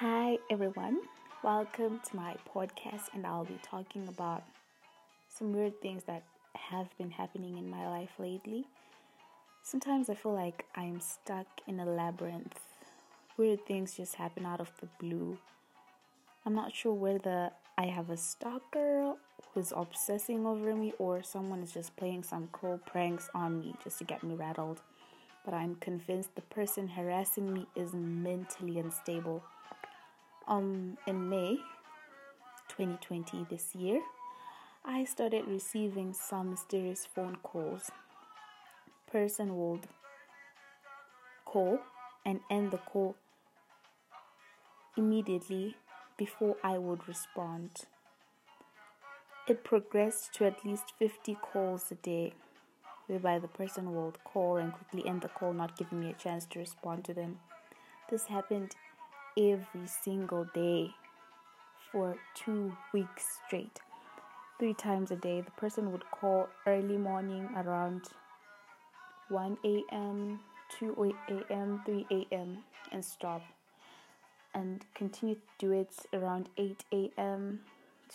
Hi, everyone. Welcome to my podcast, and I'll be talking about some weird things that have been happening in my life lately. Sometimes I feel like I'm stuck in a labyrinth. Weird things just happen out of the blue. I'm not sure whether I have a stalker who's obsessing over me or someone is just playing some cruel pranks on me just to get me rattled. But I'm convinced the person harassing me is mentally unstable um, in May 2020 this year, I started receiving some mysterious phone calls. Person would call and end the call immediately before I would respond. It progressed to at least 50 calls a day, whereby the person would call and quickly end the call, not giving me a chance to respond to them. This happened every single day for two weeks straight. Three times a day, the person would call early morning around 1 a.m., 2 a.m., 3 a.m., and stop. And continue to do it around 8 a.m.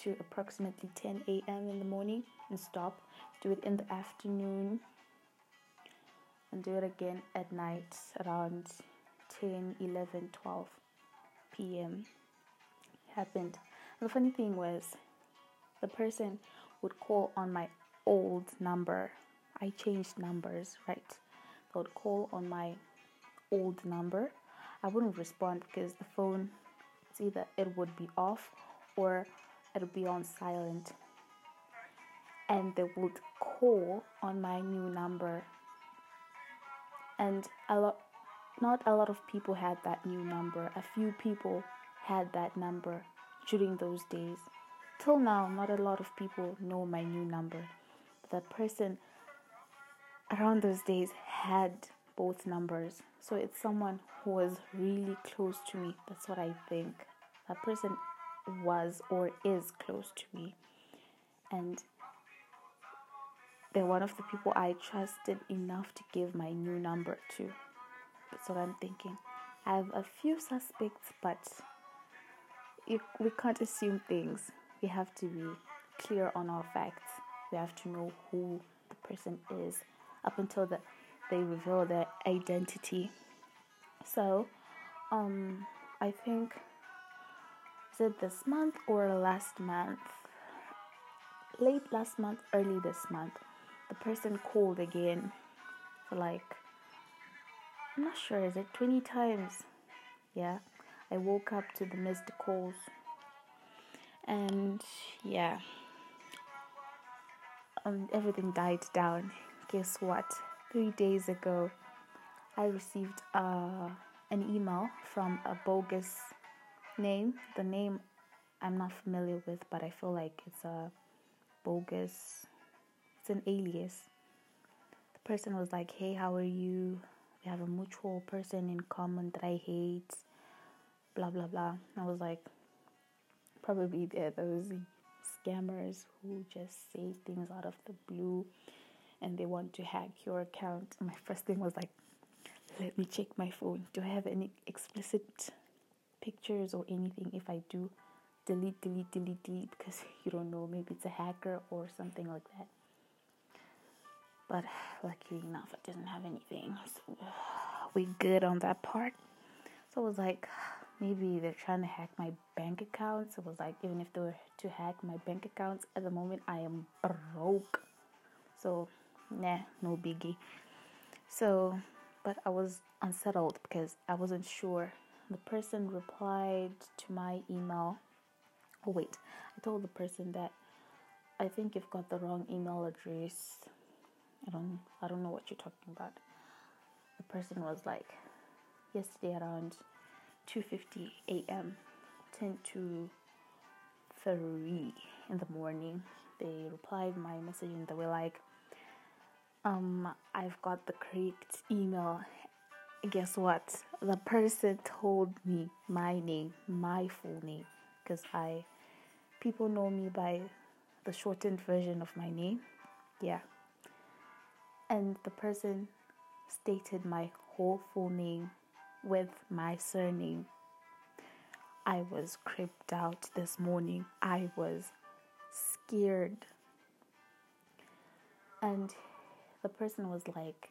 to approximately 10 a.m. in the morning and stop. Do it in the afternoon and do it again at night around 10, 11, 12 p.m. happened. And the funny thing was, the person would call on my old number. I changed numbers, right? They would call on my old number. I wouldn't respond because the phone, it's either it would be off or it would be on silent. And they would call on my new number. And a lot not a lot of people had that new number. A few people had that number during those days. Till now, not a lot of people know my new number. That person around those days had both numbers. So it's someone who was really close to me. That's what I think. That person was or is close to me. And they're one of the people I trusted enough to give my new number to. That's what I'm thinking. I have a few suspects, but you, we can't assume things. We have to be clear on our facts. We have to know who the person is up until the, they reveal their identity. So, um, I think is it this month or last month? Late last month, early this month, the person called again for like I'm not sure, is it 20 times? Yeah, I woke up to the missed calls. And yeah, um, everything died down. Guess what? Three days ago, I received uh, an email from a bogus name. The name I'm not familiar with, but I feel like it's a bogus, it's an alias. The person was like, Hey, how are you? We have a mutual person in common that I hate, blah blah blah. I was like, probably they're those scammers who just say things out of the blue and they want to hack your account. My first thing was like, let me check my phone. Do I have any explicit pictures or anything? If I do, delete, delete, delete, delete because you don't know. Maybe it's a hacker or something like that. But lucky enough, I didn't have anything. So we good on that part. So it was like, maybe they're trying to hack my bank accounts. It was like, even if they were to hack my bank accounts, at the moment I am broke. So, nah, no biggie. So, but I was unsettled because I wasn't sure. The person replied to my email. Oh, wait, I told the person that I think you've got the wrong email address. I don't I don't know what you're talking about. The person was like yesterday around 2:50 a.m. 10 to 3 in the morning. They replied my message and they were like, um, I've got the correct email. Guess what? The person told me my name, my full name, because I people know me by the shortened version of my name. Yeah, and the person stated my whole full name with my surname. I was creeped out this morning. I was scared. And the person was like,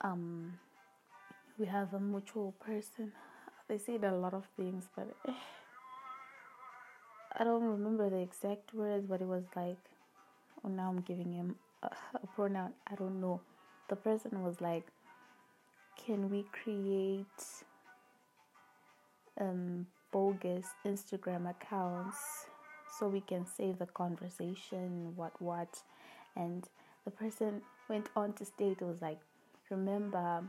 um, we have a mutual person. They said a lot of things, but eh, I don't remember the exact words, but it was like, oh, now I'm giving him a, pronoun. I don't know. The person was like, can we create um, bogus Instagram accounts so we can save the conversation, what, what. And the person went on to state, it was like, remember,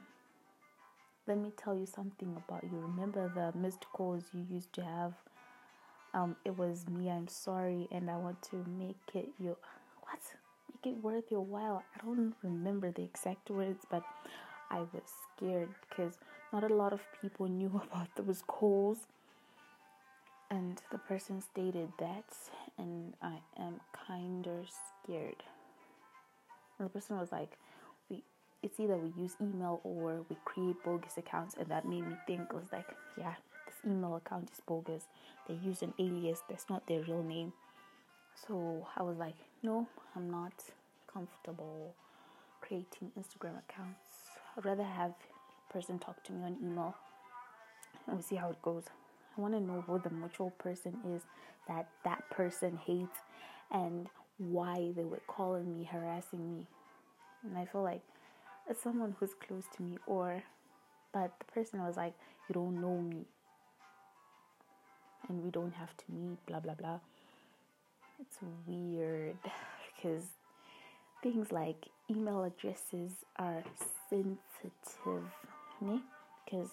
let me tell you something about you. Remember the missed calls you used to have? Um, it was me, I'm sorry, and I want to make it your, what? Make it worth your while. I don't remember the exact words, but I was scared because not a lot of people knew about those calls. And the person stated that, and I am kinda scared. And the person was like, "We, it's either we use email or we create bogus accounts," and that made me think. Was like, "Yeah, this email account is bogus. They use an alias that's not their real name." So I was like, "No, I'm not comfortable creating Instagram accounts I'd rather have a person talk to me on email and we'll see how it goes. I want to know who the mutual person is that that person hates and why they were calling me, harassing me. And I feel like it's someone who's close to me, or, but the person was like, You don't know me, and we don't have to meet, blah blah blah. It's weird because things like email addresses are sensitive because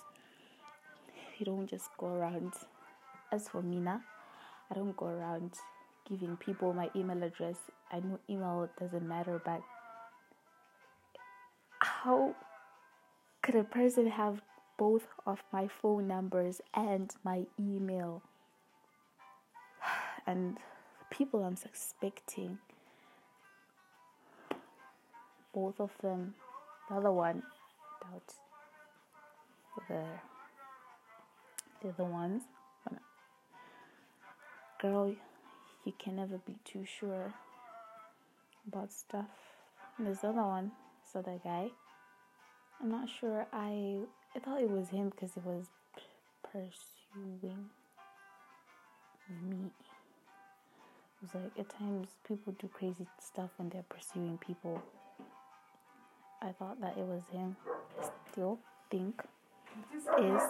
you don't just go around as for now i don't go around giving people my email address. I know email doesn't matter but how could a person have both of my phone numbers and my email? And people i'm suspecting both of them. The other one, doubt the the other ones. Girl, you can never be too sure about stuff. And there's the other one, this other guy. I'm not sure. I I thought it was him because he was pursuing me. It was like at times people do crazy stuff when they're pursuing people. I thought that it was him. Still think is